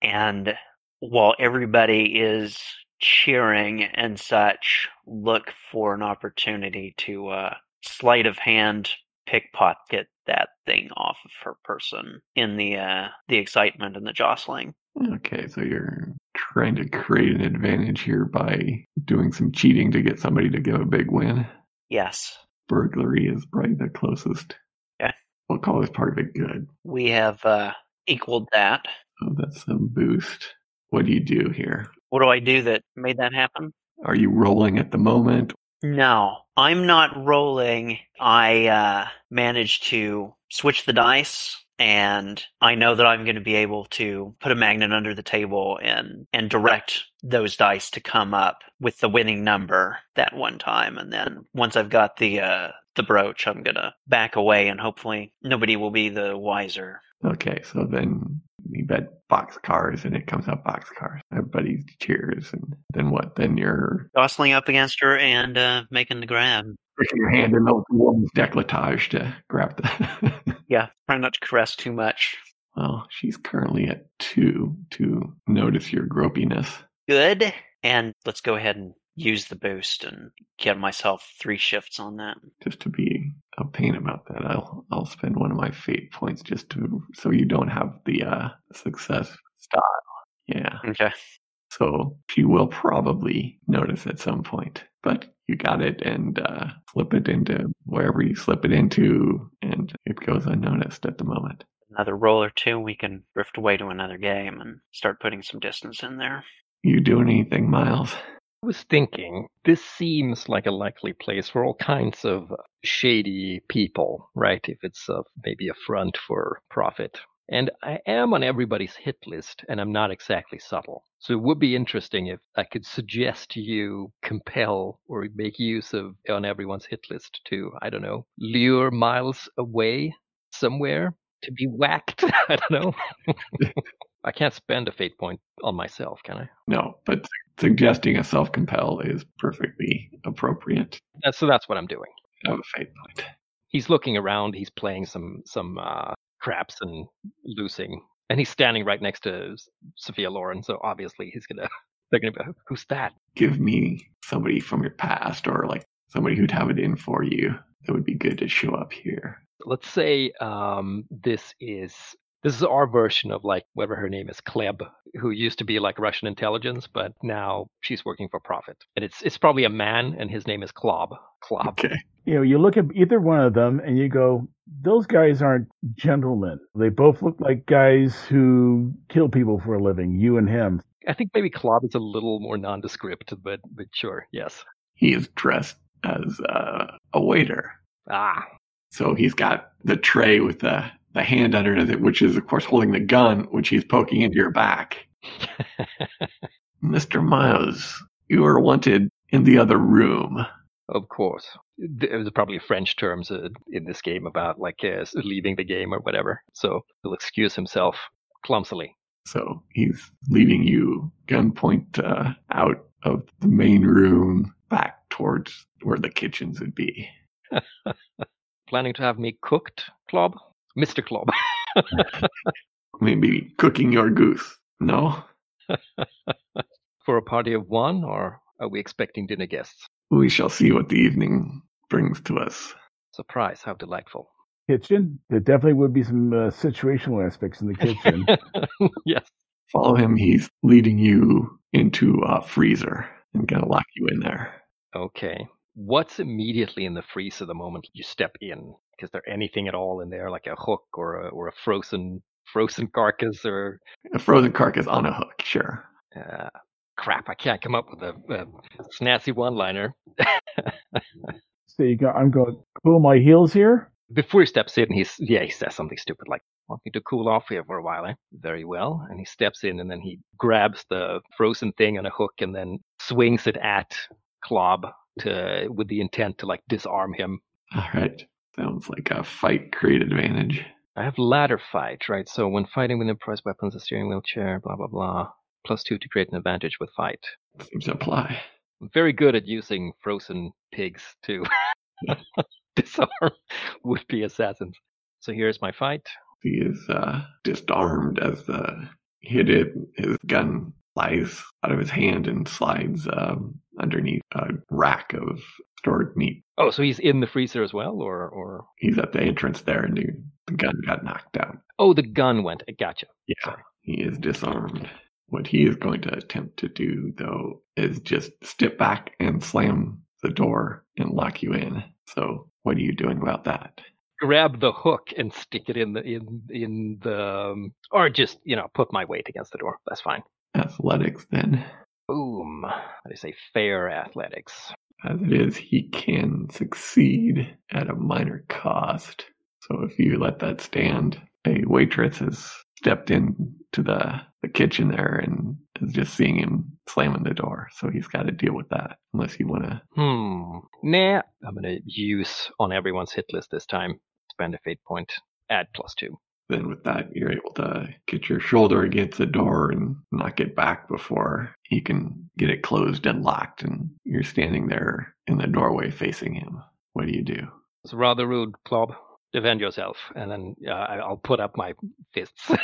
And while everybody is cheering and such, look for an opportunity to uh, sleight of hand pickpocket that thing off of her person in the uh, the excitement and the jostling. Okay, so you're trying to create an advantage here by doing some cheating to get somebody to give a big win. Yes, Burglary is probably the closest. Yeah. We'll call this part of it good. we have uh, equaled that. Oh, that's a boost. What do you do here? What do I do that made that happen? Are you rolling at the moment? No, I'm not rolling. I uh, managed to switch the dice, and I know that I'm going to be able to put a magnet under the table and and direct those dice to come up with the winning number that one time. And then once I've got the uh, the brooch, I'm gonna back away, and hopefully nobody will be the wiser. Okay, so then you bet box cars and it comes up box cars. Everybody cheers and then what? Then you're Jostling up against her and uh, making the grab. Sticking your hand in the woman's decolletage to grab the. *laughs* Yeah, try not to caress too much. well, she's currently at two to notice your gropiness. Good. And let's go ahead and use the boost and get myself three shifts on that. Just to be a pain about that, I'll I'll spend one of my fate points just to so you don't have the uh success style. Yeah. Okay. So she will probably notice at some point. But you got it and uh, slip it into wherever you slip it into, and it goes unnoticed at the moment. Another roll or two, we can drift away to another game and start putting some distance in there. You doing anything, Miles? I was thinking, this seems like a likely place for all kinds of shady people, right? If it's uh, maybe a front for Prophet. And I am on everybody's hit list, and I'm not exactly subtle. So it would be interesting if I could suggest to you, compel, or make use of on everyone's hit list to, I don't know, lure Miles away somewhere to be whacked. *laughs* I don't know. *laughs* I can't spend a fate point on myself, can I? No, but suggesting a self compel is perfectly appropriate. That's, so that's what I'm doing. I have a fate point. He's looking around. He's playing some some uh, craps and losing, and he's standing right next to Sophia Loren. So obviously he's gonna. *laughs* They're gonna be, who's that? Give me somebody from your past or like somebody who'd have it in for you that would be good to show up here. Let's say um, this is this is our version of like whatever her name is, Klebb, who used to be like Russian intelligence, but now she's working for Prophet. And it's it's probably a man, and his name is Klob. Klob. Okay. You know, you look at either one of them and you go, those guys aren't gentlemen. They both look like guys who kill people for a living, you and him. I think maybe Klob is a little more nondescript, but but sure, yes. He is dressed as uh, a waiter. Ah, So he's got the tray with the, the hand underneath it, which is, of course, holding the gun, which he's poking into your back. *laughs* Mr. Miles, you are wanted in the other room. Of course. There was probably French terms uh, in this game about like uh, leaving the game or whatever. So he'll excuse himself clumsily. So he's leading you gunpoint uh, out of the main room back towards where the kitchens would be. *laughs* Planning to have me cooked, Klob? Mr. Klob. *laughs* Maybe cooking your goose. No? For a party of one, or are we expecting dinner guests? We shall see what the evening brings to us. Surprise, how delightful. Kitchen? There definitely would be some uh, situational aspects in the kitchen. *laughs* yes. Follow him. He's leading you into a freezer and gonna lock you in there. Okay. What's immediately in the freezer the moment you step in? Is there anything at all in there, like a hook or a, or a frozen frozen carcass or A frozen carcass on a hook, sure. uh, crap? I can't come up with a, a snazzy one-liner. *laughs* so you go, I'm going to cool my heels here. Before he steps in, he's yeah, he says something stupid like, "Want me to cool off here for a while?" Eh? Very well. And he steps in, and then he grabs the frozen thing on a hook, and then swings it at Klob to with the intent to like disarm him. All right. Sounds like a fight create advantage. I have ladder fight, right? So when fighting with improvised weapons, a steering wheel chair, blah blah blah. Plus two to create an advantage with fight. Seems to apply. I'm very good at using frozen pigs to *laughs* *laughs* disarm would-be assassins. So here's my fight. He is uh, disarmed as the hit it, his gun flies out of his hand and slides um, underneath a rack of stored meat. Oh, so he's in the freezer as well, or or He's at the entrance there, and the, the gun got knocked out. oh, the gun went. Gotcha. Yeah, Sorry. he is disarmed. What he is going to attempt to do, though, is just step back and slam the door and lock you in. So, what are you doing about that? Grab the hook and stick it in the in in the um, or just you know put my weight against the door. That's fine. Athletics, then. Boom. I say fair athletics. As it is, he can succeed at a minor cost. So if you let that stand, a waitress has stepped in to the, the kitchen there and is just seeing him slamming the door. So he's got to deal with that unless you want to. Hmm. Nah. I'm gonna use on everyone's hit list this time. Spend a fate point. Add plus two. Then with that, you're able to get your shoulder against the door and knock it back before he can get it closed and locked. And you're standing there in the doorway facing him. What do you do? It's rather rude, Klob. Defend yourself, and then uh, I'll put up my fists. *laughs*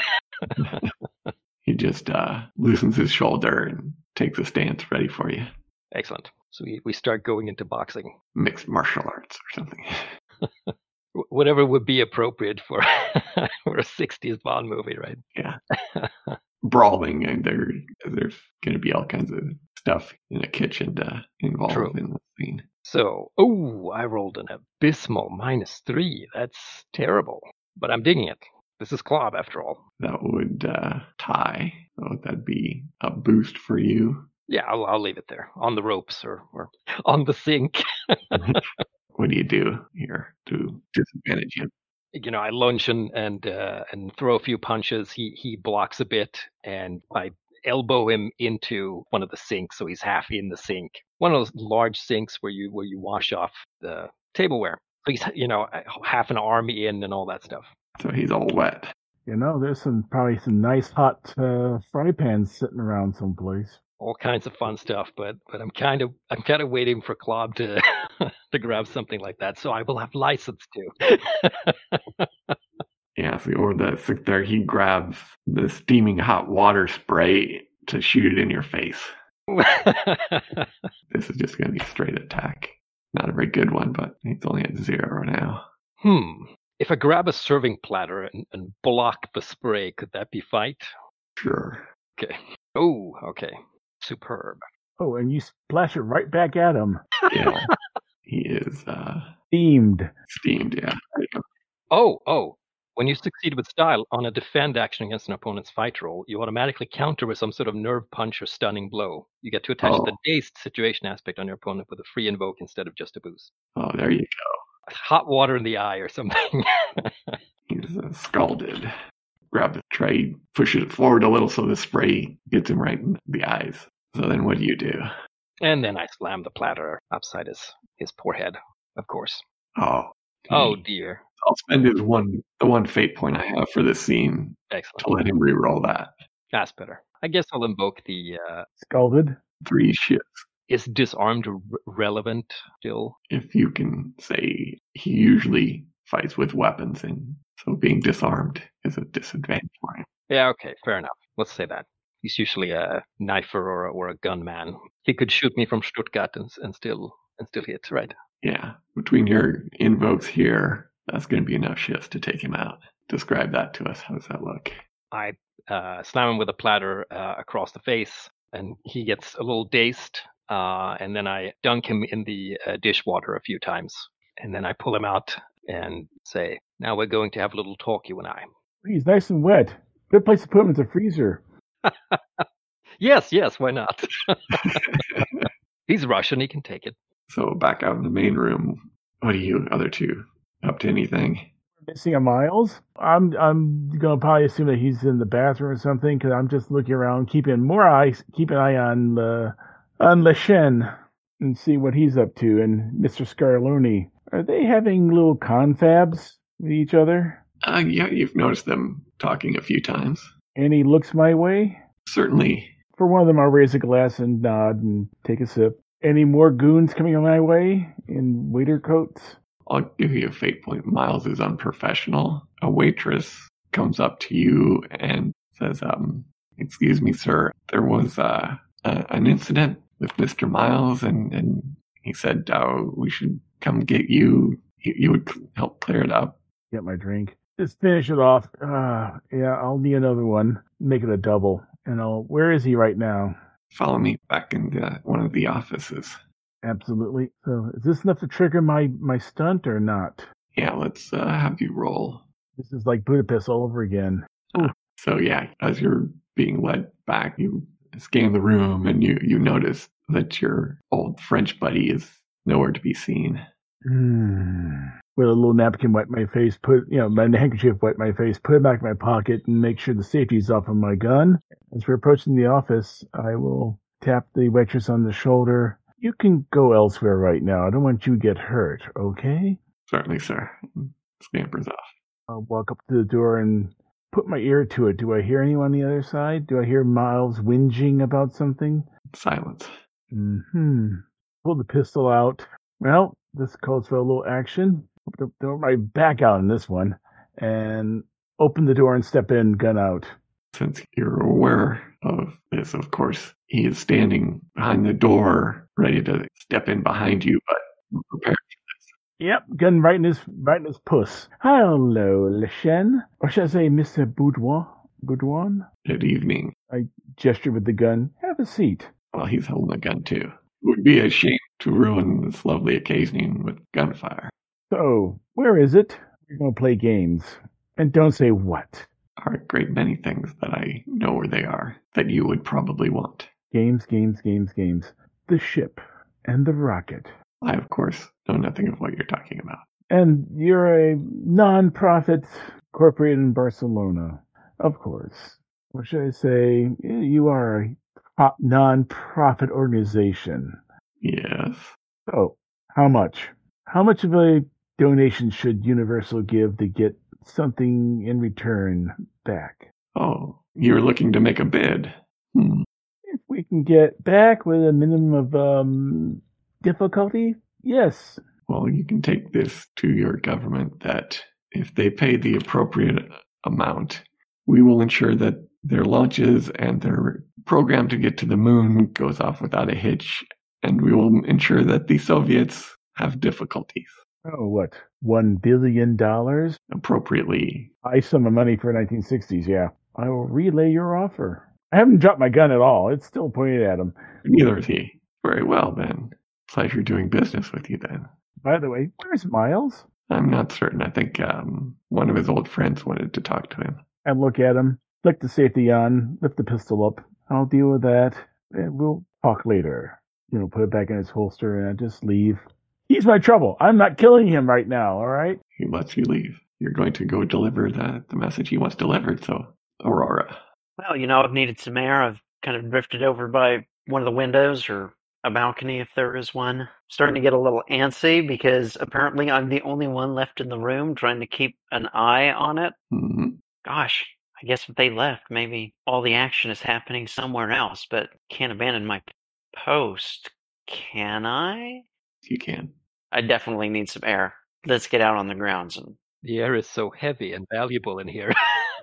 He just uh, loosens his shoulder and takes a stance ready for you. Excellent. So we, we start going into boxing. Mixed martial arts or something. *laughs* Wh- Whatever would be appropriate for *laughs* for a '60s Bond movie, right? Yeah. *laughs* Brawling, and there, there's going to be all kinds of stuff in a kitchen to involve True. in the scene. So, oh, I rolled an abysmal minus three. That's terrible, but I'm digging it. This is Klob, after all. That would uh, tie. So that'd be a boost for you. Yeah, I'll, I'll leave it there on the ropes or, or *laughs* on the sink. What do you do here to disadvantage him? you know, I lunge and and uh, and throw a few punches. He he blocks a bit, and I elbow him into one of the sinks, so he's half in the sink. One of those large sinks where you where you wash off the tableware. So he's you know half an arm in and all that stuff. So he's all wet. You know, there's some probably some nice hot uh, fry pans sitting around someplace. All kinds of fun stuff, but but I'm kind of I'm kind of waiting for Klob to *laughs* *laughs* to grab something like that, so I will have license to. Yeah, so or the so there he grabs the steaming hot water spray to shoot it in your face. *laughs* This is just going to be straight attack. Not a very good one, but he's only at zero now. Hmm. If I grab a serving platter and, and block the spray, could that be fight? Sure. Okay. Oh, okay. Superb. Oh, and you splash it right back at him. Yeah. He is uh, Themed. steamed, yeah. There you go. Oh, oh. When you succeed with style on a defend action against an opponent's fight roll, you automatically counter with some sort of nerve punch or stunning blow. You get to attach the Oh. dazed situation aspect on your opponent with a free invoke instead of just a boost. Oh, there you go. Hot water in the eye or something. *laughs* He's uh, scalded. Grab the tray, push it forward a little so the spray gets him right in the eyes. So then what do you do? and then I slam the platter upside his, his poor head, of course. Oh. Oh dear. I'll spend his one the one fate point I have for this scene Excellent. to let him re-roll that. That's better. I guess I'll invoke the uh, Scalded. Three shifts. is disarmed r- relevant still? If you can say he usually fights with weapons and so being disarmed is a disadvantage for him. Yeah, okay, fair enough. Let's say that. He's usually a knifer or a, or a gunman. He could shoot me from Stuttgart and, and still and still hit, right? Yeah. Between your invokes here, that's gonna be enough shifts to take him out. Describe that to us. How does that look? I uh, slam him with a platter uh, across the face, and he gets a little dazed. Uh, and then I dunk him in the uh, dishwater a few times, and then I pull him out and say, "Now we're going to have a little talk, you and I." He's nice and wet. Good place to put him in the freezer. *laughs* Yes, yes, why not? *laughs* He's Russian; he can take it. So back out in the main room, what are you other two up to anything? Missing a Miles. I'm I'm gonna probably assume that he's in the bathroom or something because I'm just looking around, keeping more eyes, keep an eye on uh, on Le Chien and see what he's up to. And Mr. Scarloni, are they having little confabs with each other? Uh, yeah, you've noticed them talking a few times. And he looks my way. Certainly. For one of them, I'll raise a glass and nod and take a sip. Any more goons coming my way in waiter coats? I'll give you a fate point. Miles is unprofessional. A waitress comes up to you and says, um, Excuse me, sir. There was uh, a, an incident with Mr. Miles, and, and he said uh, we should come get you. you. You would help clear it up. Get my drink. Just finish it off. Uh, yeah, I'll need another one. Make it a double. And I'll. Where is he right now? Follow me back into one of the offices. Absolutely. So, is this enough to trigger my my stunt or not? Yeah, let's uh, have you roll. This is like Budapest all over again. So yeah, as you're being led back, you scan the room and you you notice that your old French buddy is nowhere to be seen. Hmm. With a little napkin, wipe my face. Put you know my handkerchief, wipe my face. Put it back in my pocket, and make sure the safety's off of my gun. As we're approaching the office, I will tap the waitress on the shoulder. You can go elsewhere right now. I don't want you to get hurt. Okay. Certainly, sir. Scampers off. I'll walk up to the door and put my ear to it. Do I hear anyone on the other side? Do I hear Miles whinging about something? Silence. Hmm. Pull the pistol out. Well, this calls for a little action. Throw- my back out in this one, and open the door and step in, gun out. Since you're aware of this, of course, he is standing behind the door, ready to step in behind you, but prepared. Yep, gun right in his right in his puss. Hello, Le Chien, or should I say, Mister Boudoir? Boudoir? Good evening. I gesture with the gun. Have a seat. Well, he's holding a gun too. It would be a shame to ruin this lovely occasion with gunfire. So, where is it? We're gonna play games, and don't say what. Are a great many things that I know where they are that you would probably want. Games, games, games, games. The ship and the rocket. I, of course, know nothing of what you're talking about. And you're a non-profit corporate in Barcelona, of course. Or should I say, you are a pro- non-profit organization. Yes. So, how much? How much of a donation should Universal give to get something in return back? Oh, you're looking to make a bid. Hmm. If we can get back with a minimum of um, difficulty, yes. Well, you can take this to your government that if they pay the appropriate amount, we will ensure that their launches and their program to get to the moon goes off without a hitch, and we will ensure that the Soviets have difficulties Oh, what? One billion dollars? appropriately. High sum of money for 1960s, yeah. I will relay your offer. I haven't dropped my gun at all. It's still pointed at him. Neither is he. Very well, then. Pleasure doing business with you, then. By the way, where's Miles? I'm not certain. I think um, one of his old friends wanted to talk to him. I look at him, flick the safety on, lift the pistol up. I'll deal with that. And we'll talk later. You know, put it back in its holster and I just leave. He's my trouble. I'm not killing him right now, all right? He lets you leave. You're going to go deliver the, the message he wants delivered, so Aurora. Well, you know, I've needed some air. I've kind of drifted over by one of the windows or a balcony if there is one. Starting to get a little antsy because apparently I'm the only one left in the room trying to keep an eye on it. hmm Gosh, I guess if they left, maybe all the action is happening somewhere else, but can't abandon my post. Can I? You can. I definitely need some air. Let's get out on the grounds and The air is so heavy and valuable in here.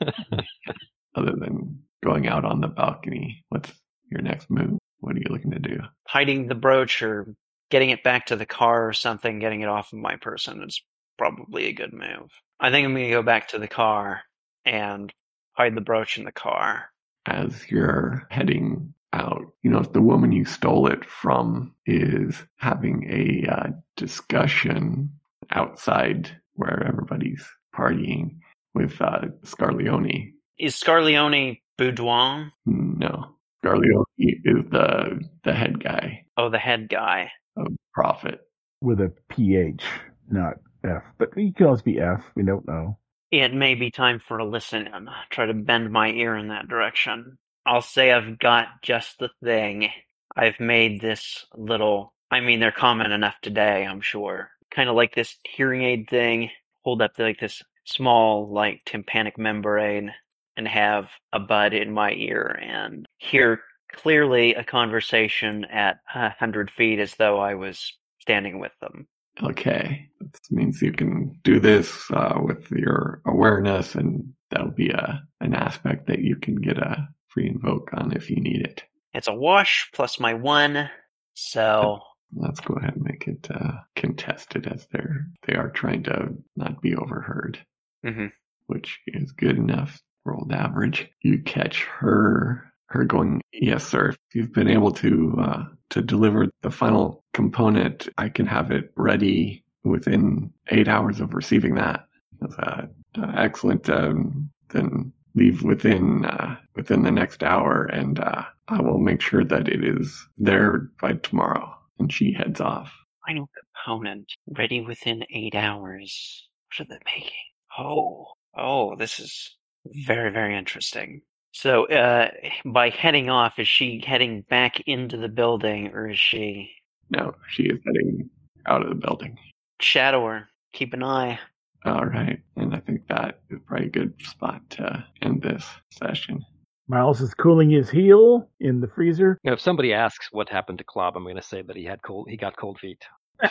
*laughs* Other than going out on the balcony, what's your next move? What are you looking to do? hiding the brooch or getting it back to the car or something, getting it off of my person is probably a good move. I think I'm going to go back to the car and hide the brooch in the car. As you're heading out, you know, if the woman you stole it from is having a uh, discussion outside where everybody's partying with uh, Scarleone. Is Scarleone Boudoir? No, Scarleone is the the head guy Oh, the head guy. of Prophet. With a PH, not F. But he could always be F. We don't know. It may be time for a listen in. Try to bend my ear in that direction. I'll say I've got just the thing. I've made this little, I mean, they're common enough today, I'm sure. Kind of like this hearing aid thing. Hold up like this small, like, tympanic membrane and have a bud in my ear and hear clearly a conversation at a hundred feet as though I was standing with them. Okay, this means you can do this uh, with your awareness, and that'll be a an aspect that you can get a free invoke on if you need it. It's a wash plus my one, so Let's go ahead and make it uh, contested as they're they are trying to not be overheard, Mhm. which is good enough. Rolled average. You catch her her going, yes, sir. If you've been able to uh, to deliver the final component, I can have it ready within eight hours of receiving that. That's, uh, uh, excellent. Um, then leave within uh, within the next hour, and uh, I will make sure that it is there by tomorrow. And she heads off. final component ready within eight hours. What are they making? Oh, oh, this is very, very interesting. So, uh, by heading off, is she heading back into the building, or is she No, she is heading out of the building. shadow her? Keep an eye. All right, and I think that is probably a good spot to end this session. Miles is cooling his heel in the freezer. Now, if somebody asks what happened to Klob, I'm going to say that he had cold. He got cold feet. *laughs*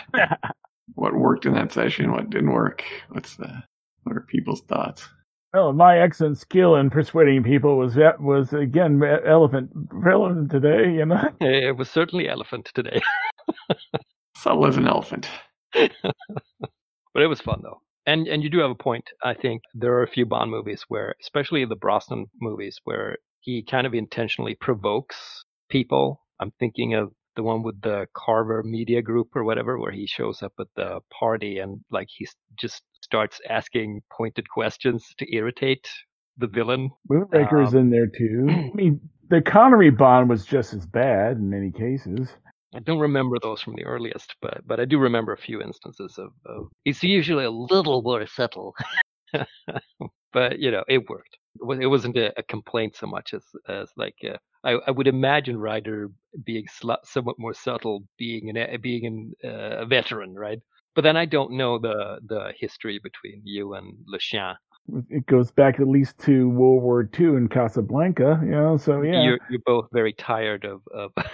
What worked in that session? What didn't work? What's the what are people's thoughts? Well, my excellent skill in persuading people was was again elephant relevant today. You know, *laughs* It was certainly elephant today, *laughs* Subtle as an elephant. but it was fun though. And and you do have a point. I think there are a few Bond movies where, especially the Brosnan movies, where he kind of intentionally provokes people. I'm thinking of the one with the Carver Media Group or whatever, where he shows up at the party and like he just starts asking pointed questions to irritate the villain. Moonraker's Um, in there too. *clears throat* I mean, the Connery Bond was just as bad in many cases. I don't remember those from the earliest, but but I do remember a few instances of. of it's usually a little more subtle, *laughs* but you know it worked. It wasn't a, a complaint so much as as like uh, I, I would imagine Ryder being slu- somewhat more subtle, being an a- being an, uh, a veteran, right? But then I don't know the the history between you and Le Chien. It goes back at least to World War II in Casablanca. You know, so yeah, You're you're both very tired of of. *laughs*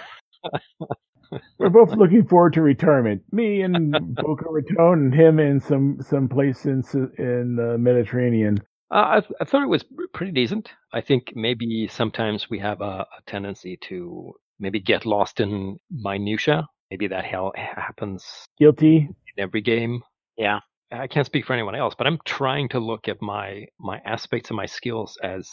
we're both looking forward to retirement. Me in Boca Raton, and him in some some place in in the Mediterranean. Uh, I, th- I thought it was pretty decent. I think maybe sometimes we have a, a tendency to maybe get lost in minutia. Maybe that hell happens Guilty. in every game. Yeah. I can't speak for anyone else, but I'm trying to look at my my aspects and my skills as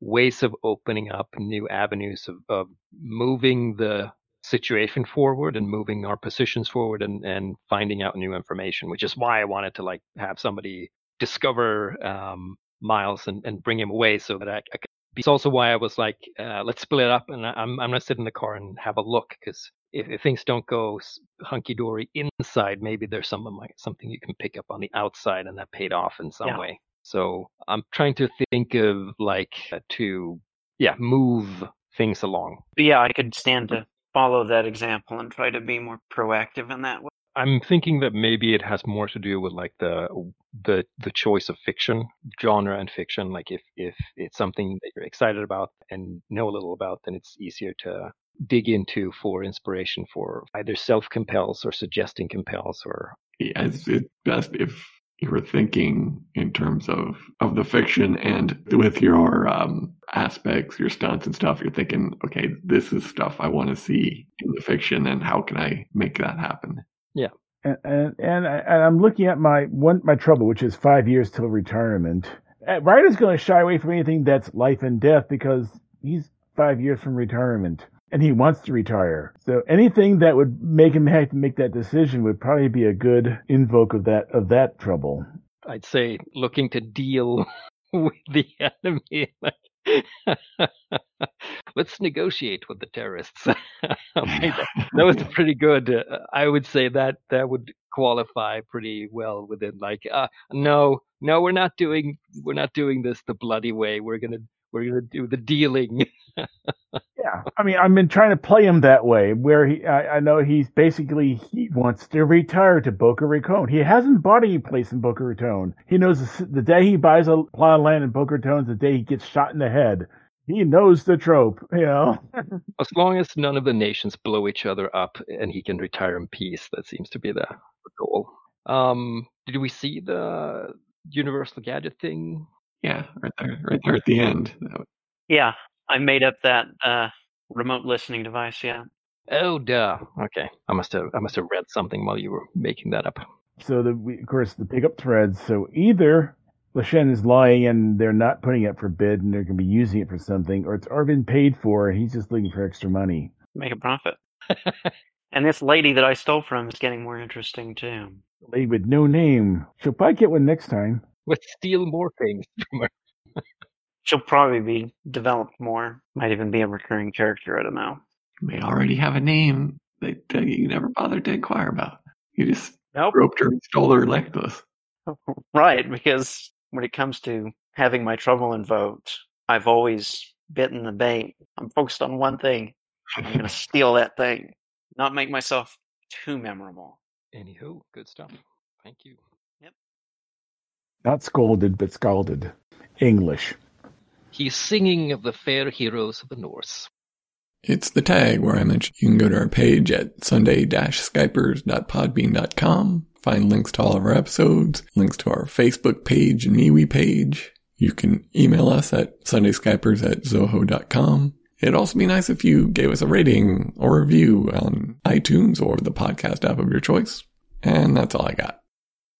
ways of opening up new avenues of, of moving the situation forward and moving our positions forward and, and finding out new information, which is why I wanted to like have somebody discover um, Miles and, and bring him away so that I, I could. It's also why I was like, uh, let's split up and I- I'm I'm gonna sit in the car and have a look because if, if things don't go hunky dory inside, maybe there's some of my, something you can pick up on the outside, and that paid off in some Yeah. way. So I'm trying to think of like uh, to yeah move things along. Yeah, I could stand to follow that example and try to be more proactive in that way. I'm thinking that maybe it has more to do with like the the the choice of fiction, genre and fiction. Like if if it's something that you're excited about and know a little about, then it's easier to dig into for inspiration for either self compels or suggesting compels or Yeah, it's, it's best if you were thinking in terms of of the fiction and with your um, aspects, your stunts and stuff. You're thinking, okay, this is stuff I want to see in the fiction, and how can I make that happen? and and, and, I, and I'm looking at my one my trouble, which is five years till retirement. Uh, Ryder's going to shy away from anything that's life and death because he's five years from retirement and he wants to retire. So anything that would make him have to make that decision would probably be a good invoke of that of that trouble. I'd say looking to deal *laughs* with the enemy. *laughs* Let's negotiate with the terrorists. *laughs* That, that was pretty good. Uh, I would say that that would qualify pretty well within like, uh, no, no, we're not doing we're not doing this the bloody way. We're gonna we're gonna do the dealing. *laughs* Yeah, I mean, I've been trying to play him that way, where he, I, I know he's basically he wants to retire to Boca Raton. He hasn't bought any place in Boca Raton. He knows the, the day he buys a plot of land in Boca Raton is the day he gets shot in the head. He knows the trope, you know. *laughs* as long as none of the nations blow each other up and he can retire in peace, that seems to be the, the goal. Um, did we see the universal gadget thing? Yeah, right there, *laughs* right there at the end. Yeah, I made up that uh, remote listening device. Yeah. Oh, duh. Okay, I must have I must have read something while you were making that up. So the we, of course the pickup threads. So either Le Chien is lying and they're not putting it for bid and they're going to be using it for something, or it's already been paid for. and He's just looking for extra money. Make a profit. *laughs* and this lady that I stole from is getting more interesting too. The lady with no name. She'll probably get one next time. Let's steal more things *laughs* from her. She'll probably be developed more. Might even be a recurring character. I don't know. May already have a name that uh, you never bothered to inquire about. You just Nope. roped her and stole her necklace. *laughs* Right, because when it comes to having my trouble invoked, I've always bitten the bait. I'm focused on one thing. I'm going *laughs* to steal that thing, not make myself too memorable. Anywho, good stuff. Thank you. Not scolded, but scalded. English. He's singing of the fair heroes of the Norse. It's the tag where I mentioned you can go to our page at sunday-skypers.podbean.com, find links to all of our episodes, links to our Facebook page and MeWe page. You can email us at sundayskypers at zoho.com. It'd also be nice if you gave us a rating or review on iTunes or the podcast app of your choice. And that's all I got.